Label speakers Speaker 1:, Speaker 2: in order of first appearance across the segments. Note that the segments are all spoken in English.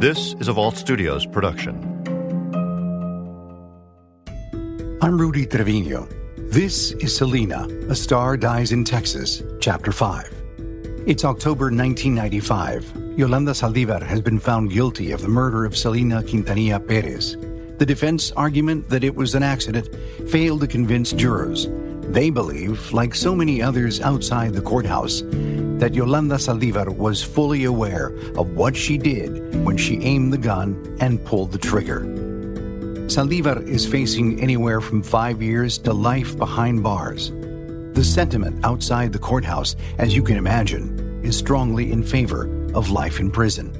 Speaker 1: This is a Vault Studios production.
Speaker 2: I'm Rudy Trevino. This is Selena, A Star Dies in Texas, Chapter 5. It's October 1995. Yolanda Saldivar has been found guilty of the murder of Selena Quintanilla Perez. The defense argument that it was an accident failed to convince jurors. They believe, like so many others outside the courthouse, that Yolanda Saldivar was fully aware of what she did when she aimed the gun and pulled the trigger. Saldivar is facing anywhere from five years to life behind bars. The sentiment outside the courthouse, as you can imagine, is strongly in favor of life in prison.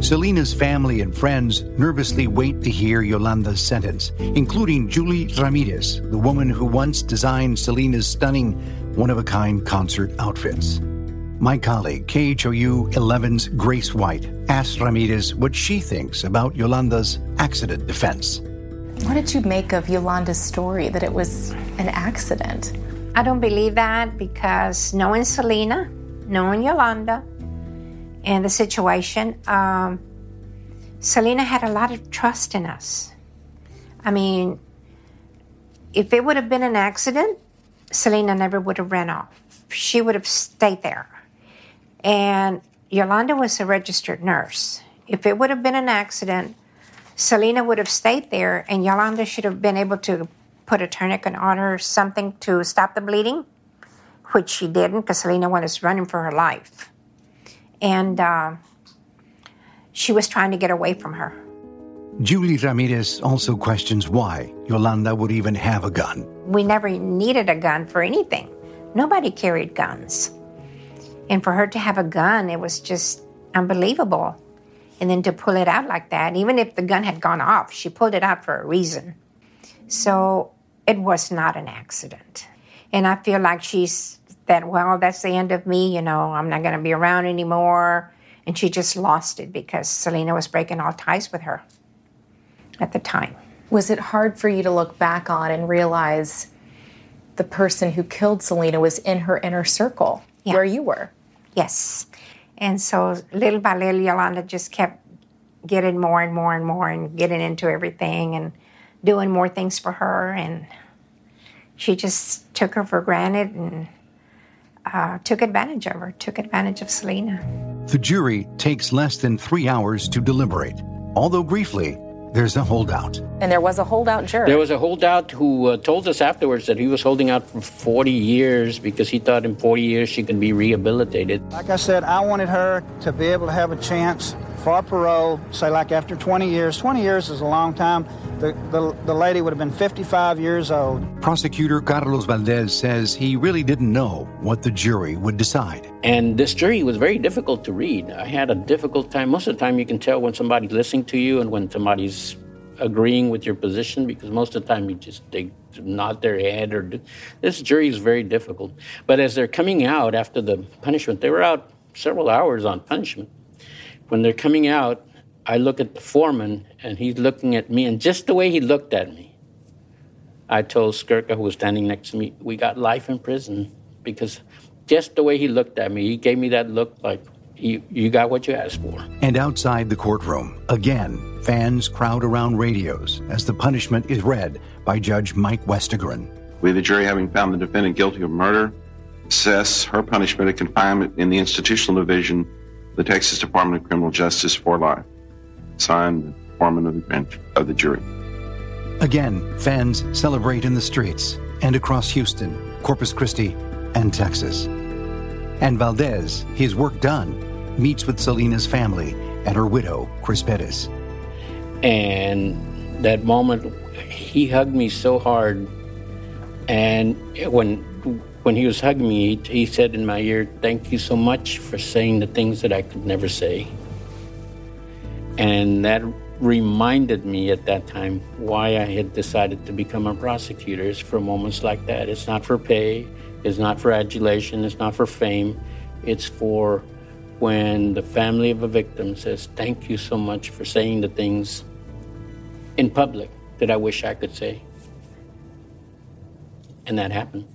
Speaker 2: Selena's family and friends nervously wait to hear Yolanda's sentence, including Julie Ramirez, the woman who once designed Selena's stunning, one of a kind concert outfits. My colleague, KHOU 11's Grace White, asked Ramirez what she thinks about Yolanda's accident defense.
Speaker 3: What did you make of Yolanda's story that it was an accident?
Speaker 4: I don't believe that because knowing Selena, knowing Yolanda, and the situation, um, Selena had a lot of trust in us. I mean, if it would have been an accident, Selena never would have ran off. She would have stayed there. And Yolanda was a registered nurse. If it would have been an accident, Selena would have stayed there, and Yolanda should have been able to put a tourniquet on her or something to stop the bleeding, which she didn't because Selena was running for her life and uh, she was trying to get away from her.
Speaker 2: Julie Ramirez also questions why Yolanda would even have a gun.
Speaker 4: We never needed a gun for anything. Nobody carried guns. And for her to have a gun, it was just unbelievable. And then to pull it out like that, even if the gun had gone off, she pulled it out for a reason. So it was not an accident. And I feel like she's that, well, that's the end of me, you know, I'm not going to be around anymore. And she just lost it because Selena was breaking all ties with her at the time.
Speaker 3: Was it hard for you to look back on and realize the person who killed Selena was in her inner circle yeah. where you were?
Speaker 4: Yes. And so little by little, Yolanda just kept getting more and more and more and getting into everything and doing more things for her. And she just took her for granted and uh, took advantage of her, took advantage of Selena.
Speaker 2: The jury takes less than three hours to deliberate, although briefly, there's a holdout.
Speaker 3: And there was a holdout juror.
Speaker 5: There was a holdout who uh, told us afterwards that he was holding out for 40 years because he thought in 40 years she could be rehabilitated.
Speaker 6: Like I said, I wanted her to be able to have a chance for parole, say like after 20 years. 20 years is a long time. The, the, the lady would have been 55 years old.
Speaker 2: Prosecutor Carlos Valdez says he really didn't know what the jury would decide.
Speaker 5: And this jury was very difficult to read. I had a difficult time. Most of the time, you can tell when somebody's listening to you and when somebody's agreeing with your position because most of the time you just they nod their head or do, this jury is very difficult. But as they're coming out after the punishment, they were out several hours on punishment when they're coming out, I look at the foreman and he's looking at me, and just the way he looked at me, I told Skurka, who was standing next to me, we got life in prison because just the way he looked at me, he gave me that look like you, you got what you asked for.
Speaker 2: And outside the courtroom, again, fans crowd around radios as the punishment is read by Judge Mike Westergren.
Speaker 7: We, the jury, having found the defendant guilty of murder, assess her punishment of confinement in the institutional division the Texas Department of Criminal Justice for life. Signed, the foreman of the bench of the jury.
Speaker 2: Again, fans celebrate in the streets and across Houston, Corpus Christi, and Texas. And Valdez, his work done, meets with Selena's family and her widow, Chris Perez.
Speaker 5: And that moment, he hugged me so hard. And when when he was hugging me, he, he said in my ear, Thank you so much for saying the things that I could never say. And that reminded me at that time why I had decided to become a prosecutor. It's for moments like that. It's not for pay, it's not for adulation, it's not for fame. It's for when the family of a victim says, Thank you so much for saying the things in public that I wish I could say. And that happened.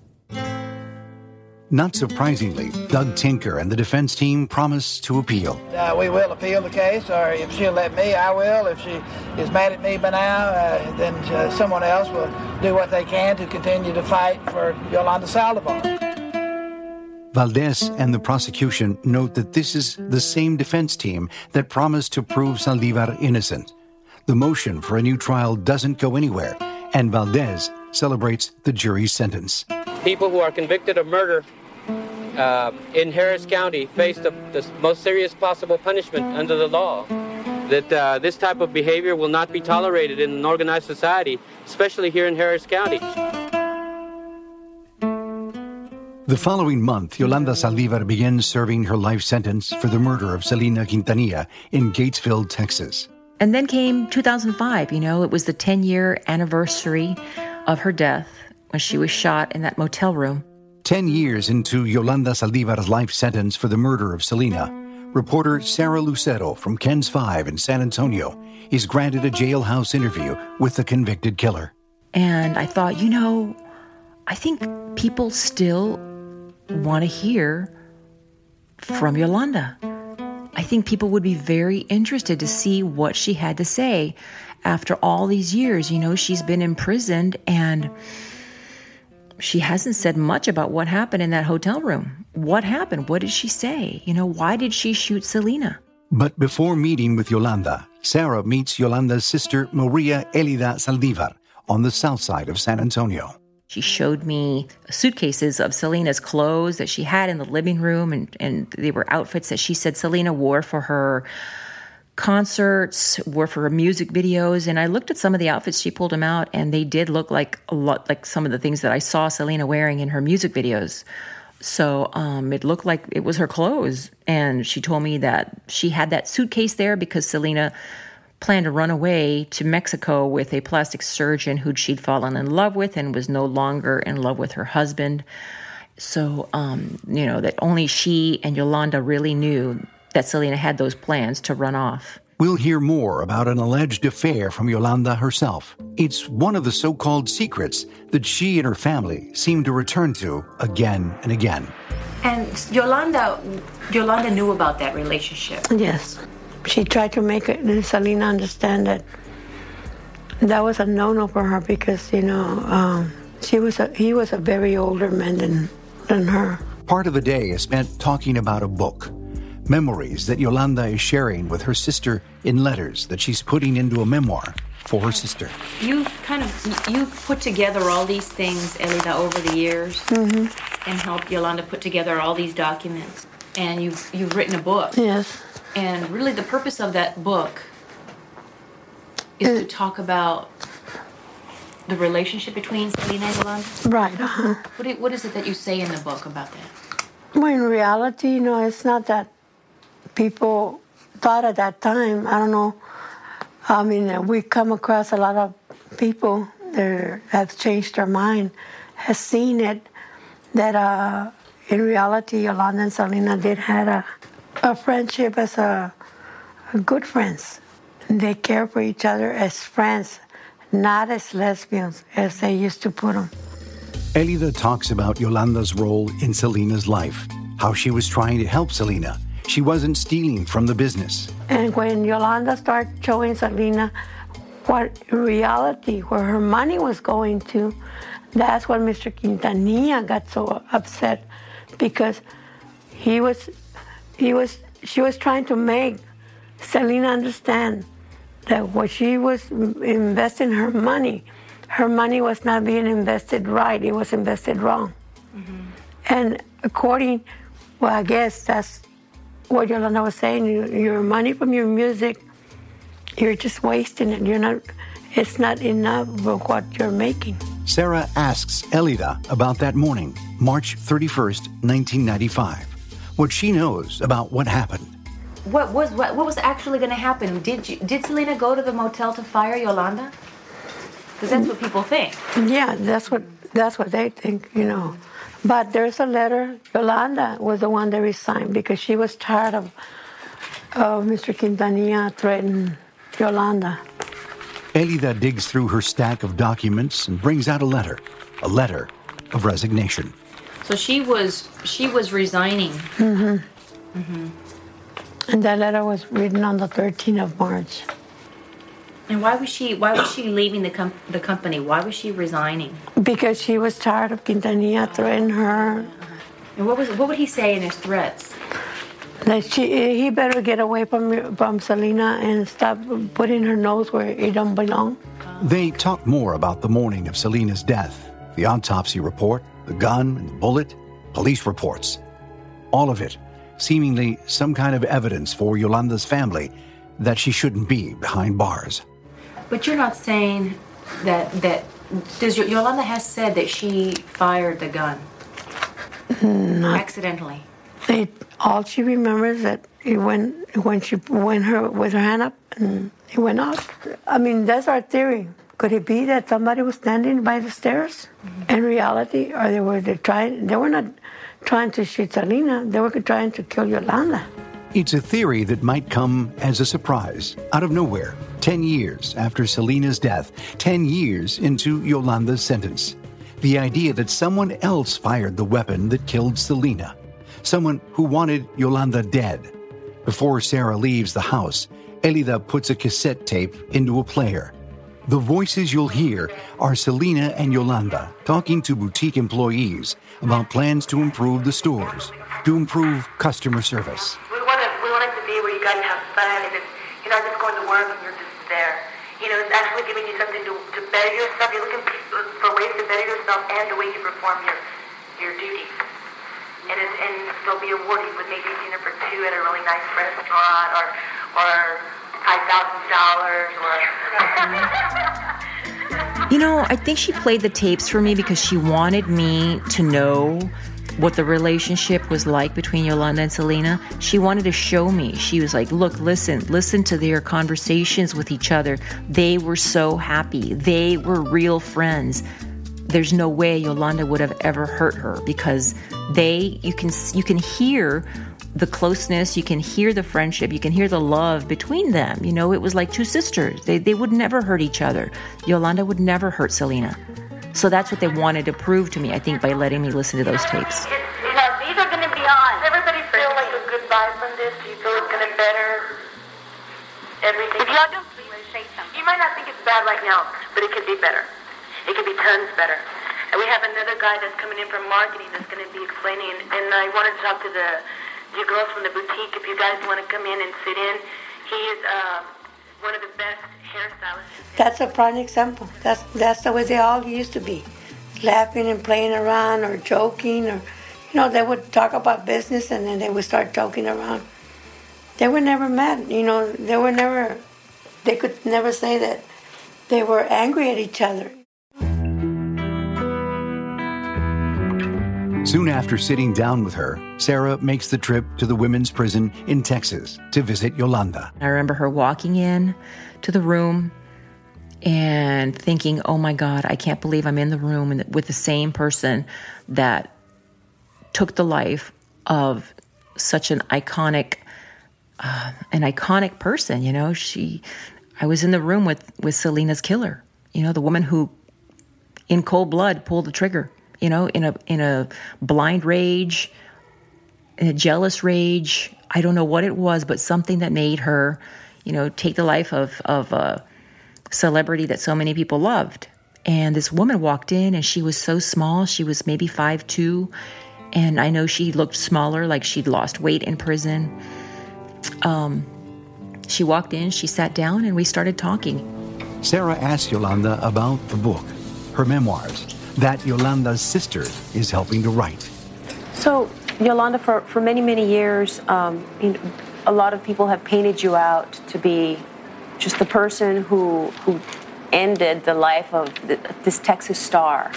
Speaker 2: Not surprisingly, Doug Tinker and the defense team promise to appeal.
Speaker 6: Uh, we will appeal the case, or if she'll let me, I will. If she is mad at me by now, uh, then uh, someone else will do what they can to continue to fight for Yolanda Saldivar.
Speaker 2: Valdez and the prosecution note that this is the same defense team that promised to prove Saldivar innocent. The motion for a new trial doesn't go anywhere, and Valdez celebrates the jury's sentence.
Speaker 8: People who are convicted of murder uh, in Harris County face the, the, most serious possible punishment under the law. That uh, this type of behavior will not be tolerated in an organized society, especially here in Harris County.
Speaker 2: The following month, Yolanda Saldivar begins serving her life sentence for the murder of Selena Quintanilla in Gatesville, Texas.
Speaker 9: And then came 2005. You know, it was the 10 year anniversary of her death when she was shot in that motel room.
Speaker 2: Ten years into Yolanda Saldivar's life sentence for the murder of Selena, reporter Sarah Lucero from KENS 5 in San Antonio is granted a jailhouse interview with the convicted killer.
Speaker 9: And I thought, you know, I think people still want to hear from Yolanda. I think people would be very interested to see what she had to say after all these years. You know, she's been imprisoned and she hasn't said much about what happened in that hotel room. What happened? What did she say? You know, why did she shoot Selena?
Speaker 2: But before meeting with Yolanda, Sarah meets Yolanda's sister, Maria Elida Saldivar, on the south side of San Antonio.
Speaker 9: She showed me suitcases of Selena's clothes that she had in the living room, and, and they were outfits that she said Selena wore for her concerts, were for music videos. And I looked at some of the outfits she pulled them out, and they did look like a lot like some of the things that I saw Selena wearing in her music videos. So um, it looked like it was her clothes. And she told me that she had that suitcase there because Selena planned to run away to Mexico with a plastic surgeon who she'd fallen in love with and was no longer in love with her husband. So, um, you know, that only she and Yolanda really knew that Selena had those plans to run off.
Speaker 2: We'll hear more about an alleged affair from Yolanda herself. It's one of the so called secrets that she and her family seem to return to again and again.
Speaker 9: And Yolanda, Yolanda knew about that relationship.
Speaker 10: Yes she tried to make Selena understand that that was a no-no for her because you know um, she was a, he was a very older man than than her.
Speaker 2: Part of the day is spent talking about a book, memories that Yolanda is sharing with her sister in letters that she's putting into a memoir for her sister.
Speaker 9: You kind of you put together all these things, Elida, over the years,
Speaker 10: mm-hmm.
Speaker 9: and helped Yolanda put together all these documents, and you've you've written a book.
Speaker 10: Yes.
Speaker 9: And really, the purpose of that book is to talk about the relationship between Selena and Yolanda.
Speaker 10: Right. Uh-huh.
Speaker 9: What, what is it that you say in the book about that?
Speaker 10: Well, in reality, you know, it's not that people thought at that time. I don't know. I mean, we come across a lot of people that have changed their mind, has seen it, that uh, in reality, Yolanda and Selena did had a a friendship as a, a good friends. They care for each other as friends, not as lesbians, as they used to put them.
Speaker 2: Elida talks about Yolanda's role in Selena's life, how she was trying to help Selena. She wasn't stealing from the business.
Speaker 10: And when Yolanda started showing Selena what reality, where her money was going to, that's when Mr. Quintanilla got so upset because he was he was she was trying to make Selena understand that what she was investing her money, her money was not being invested right. It was invested wrong. Mm-hmm. And according, well, I guess that's what Yolanda was saying. Your money from your music, you're just wasting it. You're not. It's not enough for what you're making.
Speaker 2: Sarah asks Elida about that morning, March 31st, 1995 what she knows about what happened.
Speaker 9: What was what, what was actually going to happen? Did you, did Selena go to the motel to fire Yolanda? Because that's what people think.
Speaker 10: Yeah, that's what that's what they think, you know. But there's a letter. Yolanda was the one that resigned because she was tired of of Mr. Quintanilla threatening Yolanda.
Speaker 2: Elida digs through her stack of documents and brings out a letter, a letter of resignation.
Speaker 9: So she was she was resigning.
Speaker 10: Mm-hmm. Mm-hmm. And that letter was written on the 13th of March.
Speaker 9: And why was she why was she leaving the com- the company? Why was she resigning?
Speaker 10: Because she was tired of Quintanilla threatening her. Uh-huh.
Speaker 9: And what was what would he say in his threats?
Speaker 10: That she, he better get away from from Selena and stop putting her nose where it don't belong.
Speaker 2: They talk more about the morning of Selena's death, the autopsy report, the gun and the bullet, police reports. All of it, seemingly some kind of evidence for Yolanda's family that she shouldn't be behind bars.
Speaker 9: But you're not saying that that does Y- Yolanda has said that she fired the gun mm,
Speaker 10: Not
Speaker 9: accidentally.
Speaker 10: It, all she remembers that it went when she went her with her hand up and it went off. I mean, that's our theory. Could it be that somebody was standing by the stairs mm-hmm. in reality, or they were they trying? They were not trying to shoot Selena. They were trying to kill Yolanda.
Speaker 2: It's a theory that might come as a surprise, out of nowhere, 10 years after Selena's death, 10 years into Yolanda's sentence. The idea that someone else fired the weapon that killed Selena, someone who wanted Yolanda dead. Before Sarah leaves the house, Elida puts a cassette tape into a player. The voices you'll hear are Selena and Yolanda talking to boutique employees about plans to improve the stores, to improve customer service.
Speaker 11: We want it. We it to have fun, and it's, you're not just going to work and you're just there. You know, it's actually giving you something to, to better yourself. You're looking for ways to better yourself and the way you perform your your duties. And it's, and they'll be awarded with maybe dinner for two at a really nice restaurant, or or five thousand dollars, or.
Speaker 9: You know, I think she played the tapes for me because she wanted me to know what the relationship was like between Yolanda and Selena. She wanted to show me. She was like, look, listen, listen to their conversations with each other. They were so happy. They were real friends. There's no way Yolanda would have ever hurt her because they you can you can hear the closeness, you can hear the friendship, you can hear the love between them. You know, it was like two sisters. They, they would never hurt each other. Yolanda would never hurt Selena. So that's what they wanted to prove to me, I think, by letting me listen to those tapes.
Speaker 11: You know, these are going to be on. Everybody feel like a good vibe from this? Do you feel it's going to better everything? If y'all don't say something. You might not think it's bad right now, but it could be better. It could be tons better. And we have another guy that's coming in from marketing that's going to be explaining. And I wanted to talk to the the girls from the boutique. If you guys want to come in and sit in, he is uh, one of the best hairstylists.
Speaker 10: That's a prime example. That's that's the way they all used to be, laughing and playing around or joking or, you know, they would talk about business and then they would start joking around. They were never mad. You know, they were never. They could never say that they were angry at each other.
Speaker 2: Soon after sitting down with her, Sarah makes the trip to the women's prison in Texas to visit Yolanda.
Speaker 9: I remember her walking in to the room and thinking, oh my God, I can't believe I'm in the room with the same person that took the life of such an iconic, uh, an iconic person. You know, she, I was in the room with, with Selena's killer, you know, the woman who in cold blood pulled the trigger, you know, in a, in a blind rage, jealous rage. I don't know what it was, but something that made her, you know, take the life of, of a celebrity that so many people loved. And this woman walked in and she was so small. She was maybe five two, And I know she looked smaller, like she'd lost weight in prison. Um, she walked in, she sat down, and we started talking.
Speaker 2: Sarah asked Yolanda about the book, her memoirs, that Yolanda's sister is helping to write.
Speaker 12: So, Yolanda, for, for many, many years, um, a lot of people have painted you out to be just the person who, who ended the life of the, this Texas star.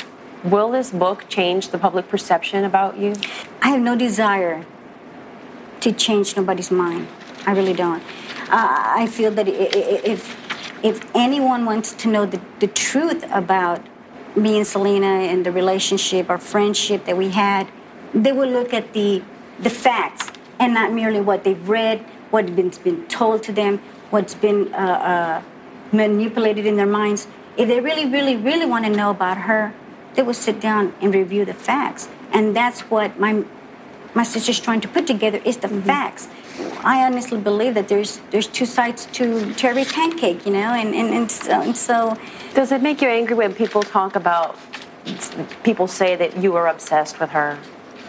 Speaker 12: Will this book change the public perception about you?
Speaker 13: I have no desire to change nobody's mind. I really don't. Uh, I feel that if if anyone wants to know the, the truth about me and Selena and the relationship, our friendship that we had, they will look at the the facts and not merely what they've read, what's been, been told to them, what's been uh, uh, manipulated in their minds. If they really, really, really want to know about her, they will sit down and review the facts. And that's what my my sister's trying to put together is the facts. I honestly believe that there's there's two sides to, to every pancake, you know, and, and, and, so, and so
Speaker 12: Does it make you angry when people talk about, people say that you were obsessed with her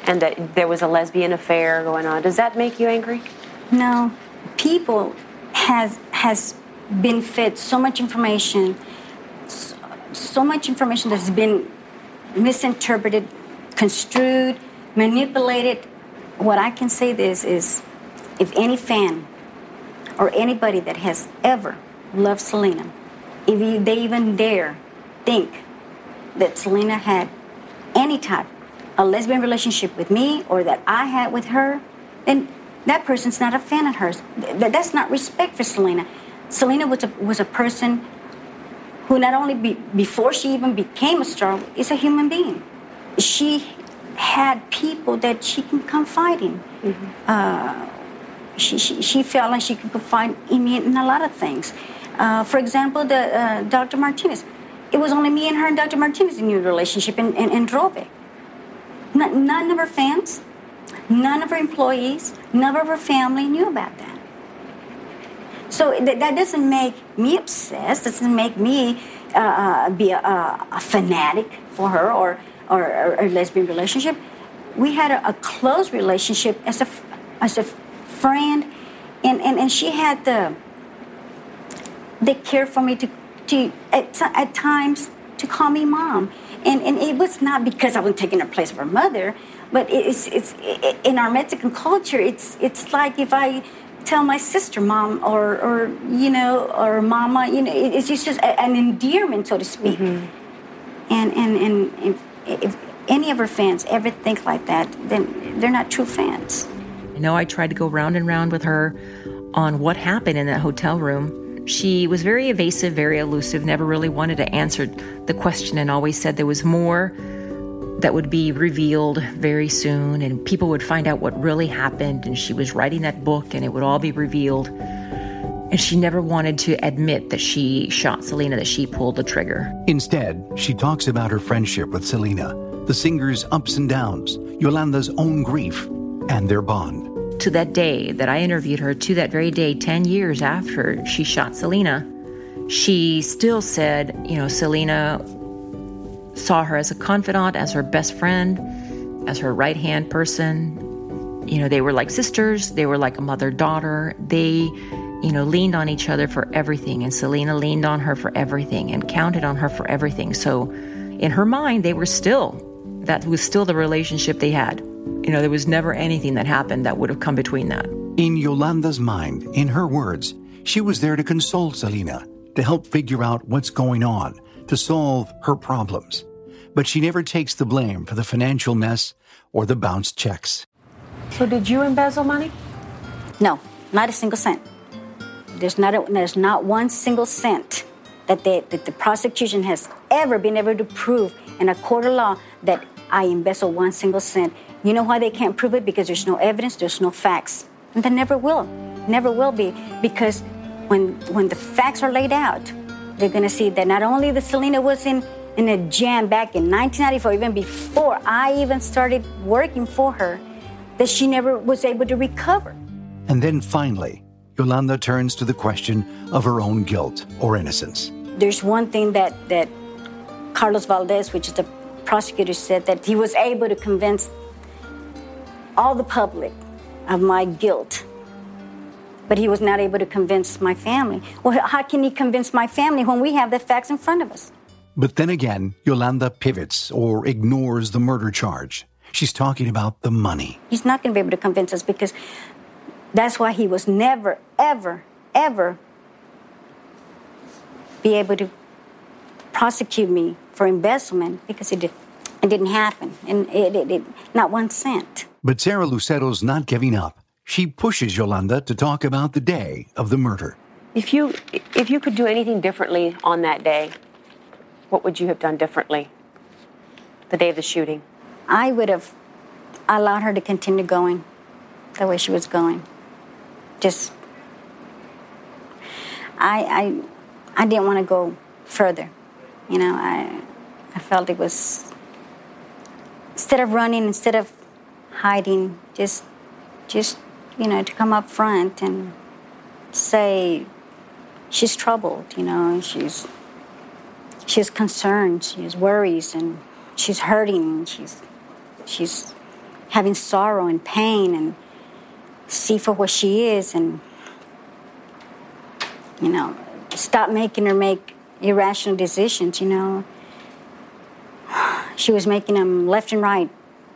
Speaker 12: and that there was a lesbian affair going on? Does that make you angry?
Speaker 13: No, people has has been fed so much information, so, so much information that's been misinterpreted, construed, manipulated. What I can say this is, if any fan or anybody that has ever loved Selena, if they even dare think that Selena had any type a lesbian relationship with me or that I had with her, then that person's not a fan of hers. Th- that's not respect for Selena. Selena was a, was a person who not only be, before she even became a star is a human being. She had people that she can confide in. Uh, she, she, she felt like she could confide in me in a lot of things. Uh, for example, the uh, Dr. Martinez. It was only me and her and Dr. Martinez in your relationship in, in, in Drove. None, of her fans, none of her employees, none of her family knew about that. So th- that doesn't make me obsessed. Doesn't make me uh, uh, be a, a, fanatic for her or, or, a lesbian relationship. We had a, a close relationship as a as a friend, and, and, and she had the they cared for me to to at, at times to call me mom, and and it was not because I was taking the place of her mother, but it's it's it, in our Mexican culture. It's it's like if I tell my sister mom or or you know or mama, you know, it, it's just, just a, an endearment, so to speak. Mm-hmm. And and and if, if any of her fans ever think like that, then they're not true fans.
Speaker 9: I know I tried to go round and round with her on what happened in that hotel room. She was very evasive, very elusive, never really wanted to answer the question, and always said there was more that would be revealed very soon, and people would find out what really happened. And she was writing that book, and it would all be revealed. And she never wanted to admit that she shot Selena, that she pulled the trigger.
Speaker 2: Instead, she talks about her friendship with Selena, the singer's ups and downs, Yolanda's own grief, and their bond.
Speaker 9: To that day that I interviewed her, to that very day, 10 years after she shot Selena, she still said, you know, Selena saw her as a confidant, as her best friend, as her right hand person. You know, they were like sisters, they were like a mother daughter. They, you know, leaned on each other for everything, and Selena leaned on her for everything and counted on her for everything. So, in her mind, they were still, that was still the relationship they had. You know, there was never anything that happened that would have come between that.
Speaker 2: In Yolanda's mind, in her words, she was there to console Selena, to help figure out what's going on, to solve her problems. But she never takes the blame for the financial mess or the bounced checks.
Speaker 12: So did you embezzle money?
Speaker 13: No, not a single cent. There's not a, there's not one single cent that, they, that the prosecution has ever been able to prove in a court of law that I embezzled one single cent. You know why they can't prove it? Because there's no evidence, there's no facts, and there never will, never will be. Because when when the facts are laid out, they're gonna see that not only the Selena was in in a jam back in 1994, even before I even started working for her, that she never was able to recover.
Speaker 2: And then finally, Yolanda turns to the question of her own guilt or innocence.
Speaker 13: There's one thing that, that Carlos Valdez, which is the prosecutor, said that he was able to convince all the public of my guilt, but he was not able to convince my family. Well, how can he convince my family when we have the facts in front of us?
Speaker 2: But then again, Yolanda pivots or ignores the murder charge. She's talking about the money.
Speaker 13: He's not going to be able to convince us because that's why he was never, ever, ever be able to prosecute me for embezzlement because it, did, it didn't happen. And it, it, it, not one cent.
Speaker 2: But Sarah Lucero's not giving up. She pushes Yolanda to talk about the day of the murder.
Speaker 12: If you if you could do anything differently on that day, what would you have done differently? The day of the shooting.
Speaker 13: I would have allowed her to continue going the way she was going. Just I I I didn't want to go further. You know, I I felt it was instead of running, instead of hiding, just, just, you know, to come up front and say she's troubled, you know, she's, she's concerned, she has worries, and she's hurting, she's, she's having sorrow and pain, and see for what she is, and, you know, stop making her make irrational decisions, you know. She was making them left and right,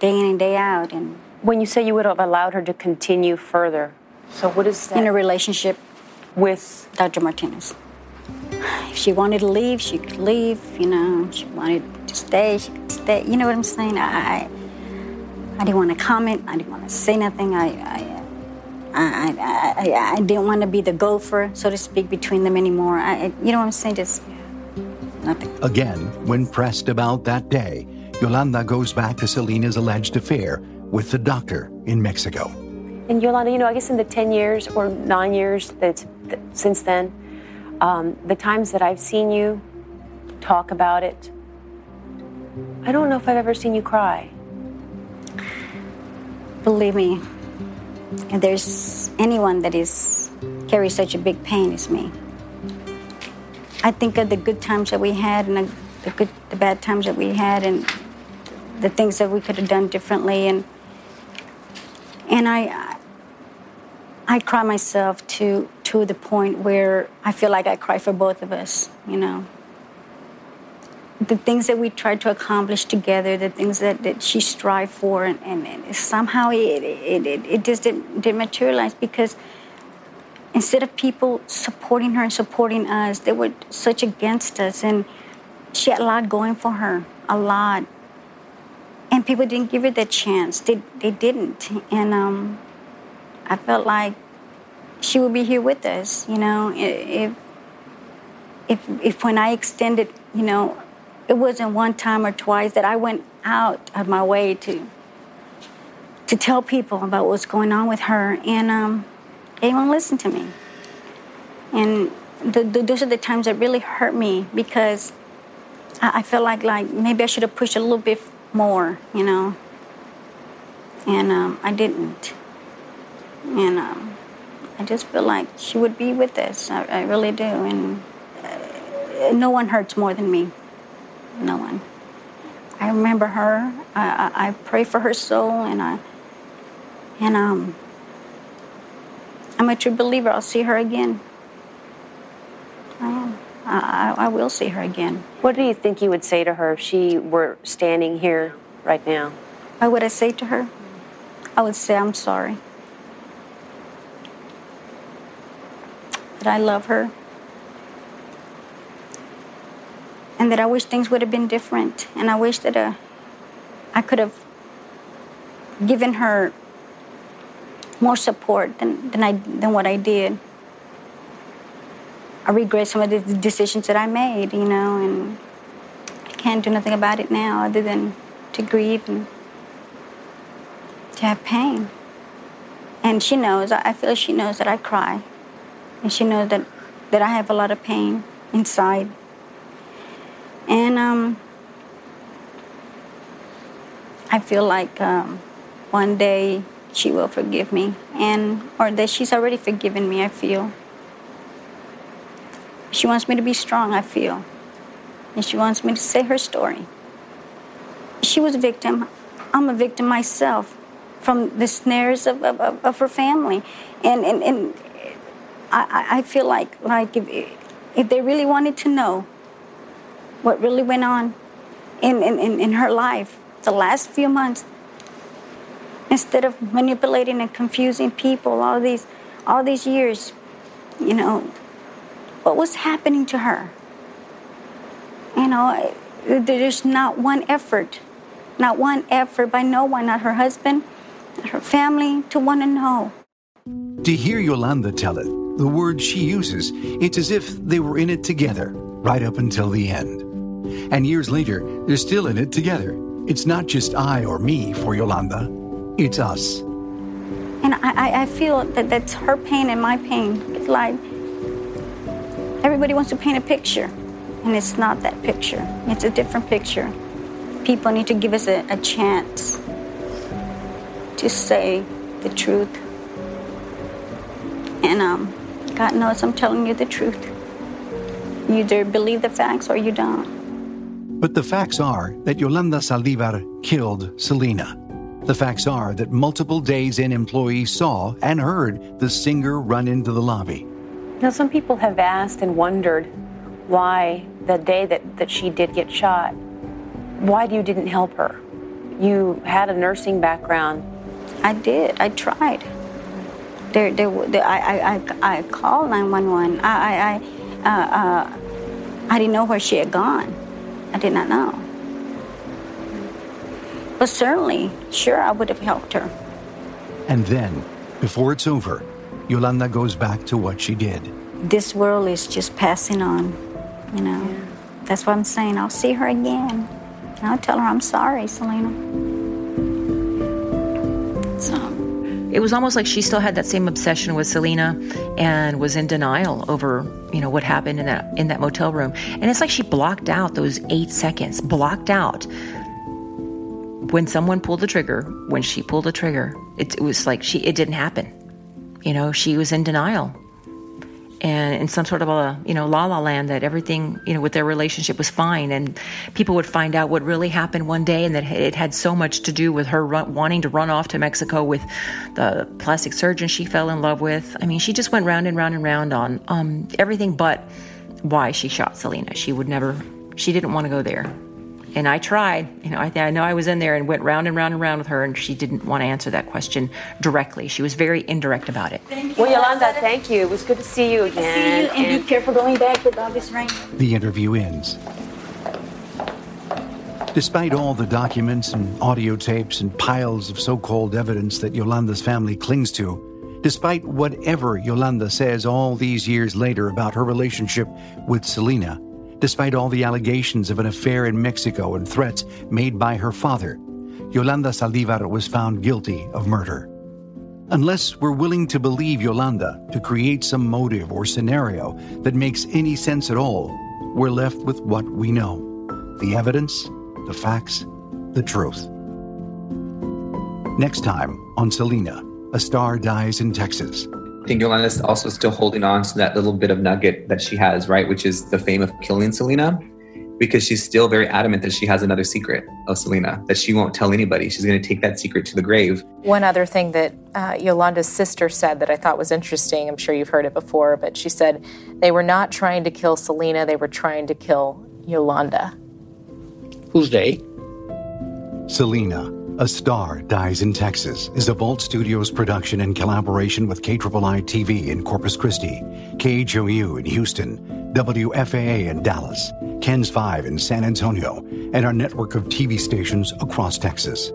Speaker 13: day in and day out, and
Speaker 12: When you say you would have allowed her to continue further, so what is that?
Speaker 13: in a relationship
Speaker 12: with
Speaker 13: Dr. Martinez. If she wanted to leave, she could leave. You know, if she wanted to stay, she could stay. You know what I'm saying? I, I, I didn't want to comment. I didn't want to say nothing. I, I, I, I, I, I didn't want to be the gopher, so to speak, between them anymore. I, I- you know what I'm saying? Just nothing.
Speaker 2: Again, when pressed about that day, Yolanda goes back to Selena's alleged affair with the doctor in Mexico.
Speaker 12: And Yolanda, you know, I guess in the 10 years or nine years that's th- since then, um, the times that I've seen you talk about it, I don't know if I've ever seen you cry.
Speaker 13: Believe me, if there's anyone that is carries such a big pain as me. I think of the good times that we had and the, the good, the bad times that we had, and the things that we could have done differently, and and I, I cry myself to to the point where I feel like I cry for both of us. You know, the things that we tried to accomplish together, the things that, that she strived for, and, and, and somehow it, it, it, it just didn't, didn't materialize because instead of people supporting her and supporting us, they were such against us. And she had a lot going for her, a lot. People didn't give her that chance. They, they didn't. And um, I felt like she would be here with us, you know, if, if, if when I extended, you know, it wasn't one time or twice that I went out of my way to to tell people about what's going on with her, and um, anyone listened to me. And the, the, those are the times that really hurt me because I, I felt like like maybe I should have pushed a little bit more, you know. And um, I didn't. And um, I just feel like she would be with us. I, I really do. And uh, no one hurts more than me. No one. I remember her. I, I, I pray for her soul, and I and um, I'm a true believer. I'll see her again. I am. I, I, I will see her again.
Speaker 12: What do you think you would say to her if she were standing here right now?
Speaker 13: What would I say to her? I would say I'm sorry. That I love her. And that I wish things would have been different. And I wish that uh, I could have given her more support than, than, I, than what I did. I regret some of the decisions that I made, you know, and I can't do nothing about it now other than to grieve and to have pain. And she knows, I feel she knows that I cry. And she knows that, that I have a lot of pain inside. And um, I feel like um, one day she will forgive me, and or that she's already forgiven me. I feel. She wants me to be strong. I feel, and she wants me to say her story. She was a victim. I'm a victim myself from the snares of, of, of her family, and and, and I, I- feel like like if if they really wanted to know what really went on in, in, in her life the last few months instead of manipulating and confusing people all these all these years you know what was happening to her you know there's not one effort not one effort by no one not her husband not her family to want to know
Speaker 2: To hear Yolanda tell it, the words she uses, it's as if they were in it together, right up until the end. And years later, they're still in it together. It's not just I or me for Yolanda, it's us.
Speaker 13: And I, I, I feel that that's her pain and my pain. It's like everybody wants to paint a picture, and it's not that picture. It's a different picture. people need to give us a, a chance to say the truth. And um, God knows I'm telling you the truth. You either believe the facts or you don't.
Speaker 2: But the facts are that Yolanda Saldivar killed Selena. The facts are that multiple Days Inn employees saw and heard the singer run into the lobby.
Speaker 12: Now, some people have asked and wondered why the day that, that she did get shot, why you didn't help her. You had a nursing background.
Speaker 13: I did. I tried. There, there, there I, I, I called 911. I, I, I, uh, uh, I didn't know where she had gone. I did not know. But certainly, sure, I would have helped her.
Speaker 2: And then, before it's over, Yolanda goes back to what she did.
Speaker 13: This world is just passing on, you know. Yeah. That's what I'm saying. I'll see her again. I'll tell her I'm sorry, Selena.
Speaker 9: So. It was almost like she still had that same obsession with Selena and was in denial over, you know, what happened in that in that motel room. And it's like she blocked out those 8 seconds, blocked out when someone pulled the trigger, when she pulled the trigger, it, it, was like she it didn't happen. You know, she was in denial. And in some sort of a, you know, la la land that everything, you know, with their relationship was fine. And people would find out what really happened one day and that it had so much to do with her run, wanting to run off to Mexico with the plastic surgeon she fell in love with. I mean, she just went round and round and round on um, everything but why she shot Selena. She would never, she didn't want to go there. And I tried, you know, I, I, know I was in there and went round and round and round with her, and she didn't want to answer that question directly. She was very indirect about it.
Speaker 12: Thank you. Well, Yolanda, thank you. It was good to see you again.
Speaker 13: See you, and, and be careful going back with all this rain.
Speaker 2: The interview ends. Despite all the documents and audio tapes and piles of so called evidence that Yolanda's family clings to, despite whatever Yolanda says all these years later about her relationship with Selena, Despite all the allegations of an affair in Mexico and threats made by her father, Yolanda Saldivar was found guilty of murder. Unless we're willing to believe Yolanda to create some motive or scenario that makes any sense at all, we're left with what we know the evidence, the facts, the truth. Next time on Selena, a star dies in Texas.
Speaker 14: I think Yolanda's also still holding on to that little bit of nugget that she has, right? Which is the fame of killing Selena, because she's still very adamant that she has another secret of Selena that she won't tell anybody. She's going to take that secret to the grave.
Speaker 3: One other thing that uh, Yolanda's sister said that I thought was interesting, I'm sure you've heard it before, but she said they were not trying to kill Selena, they were trying to kill Yolanda.
Speaker 5: Who's they?
Speaker 2: Selena a Star Dies in Texas is a Vault Studios production in collaboration with KIII TV in Corpus Christi, KHOU in Houston, WFAA in Dallas, KENS 5 in San Antonio, and our network of TV stations across Texas.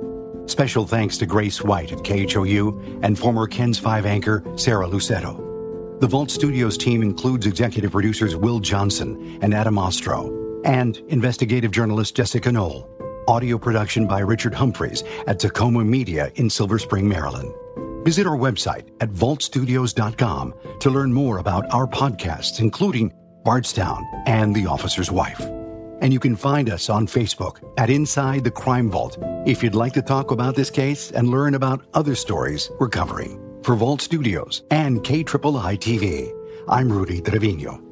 Speaker 2: Special thanks to Grace White at KHOU and former KENS 5 anchor Sarah Lucero. The Vault Studios team includes executive producers Will Johnson and Adam Ostro, and investigative journalist Jessica Knoll. Audio production by Richard Humphreys at Tacoma Media in Silver Spring, Maryland. Visit our website at vaultstudios.com to learn more about our podcasts, including Bardstown and The Officer's Wife. And you can find us on Facebook at Inside the Crime Vault if you'd like to talk about this case and learn about other stories we're covering. For Vault Studios and KIII TV, I'm Rudy Trevino.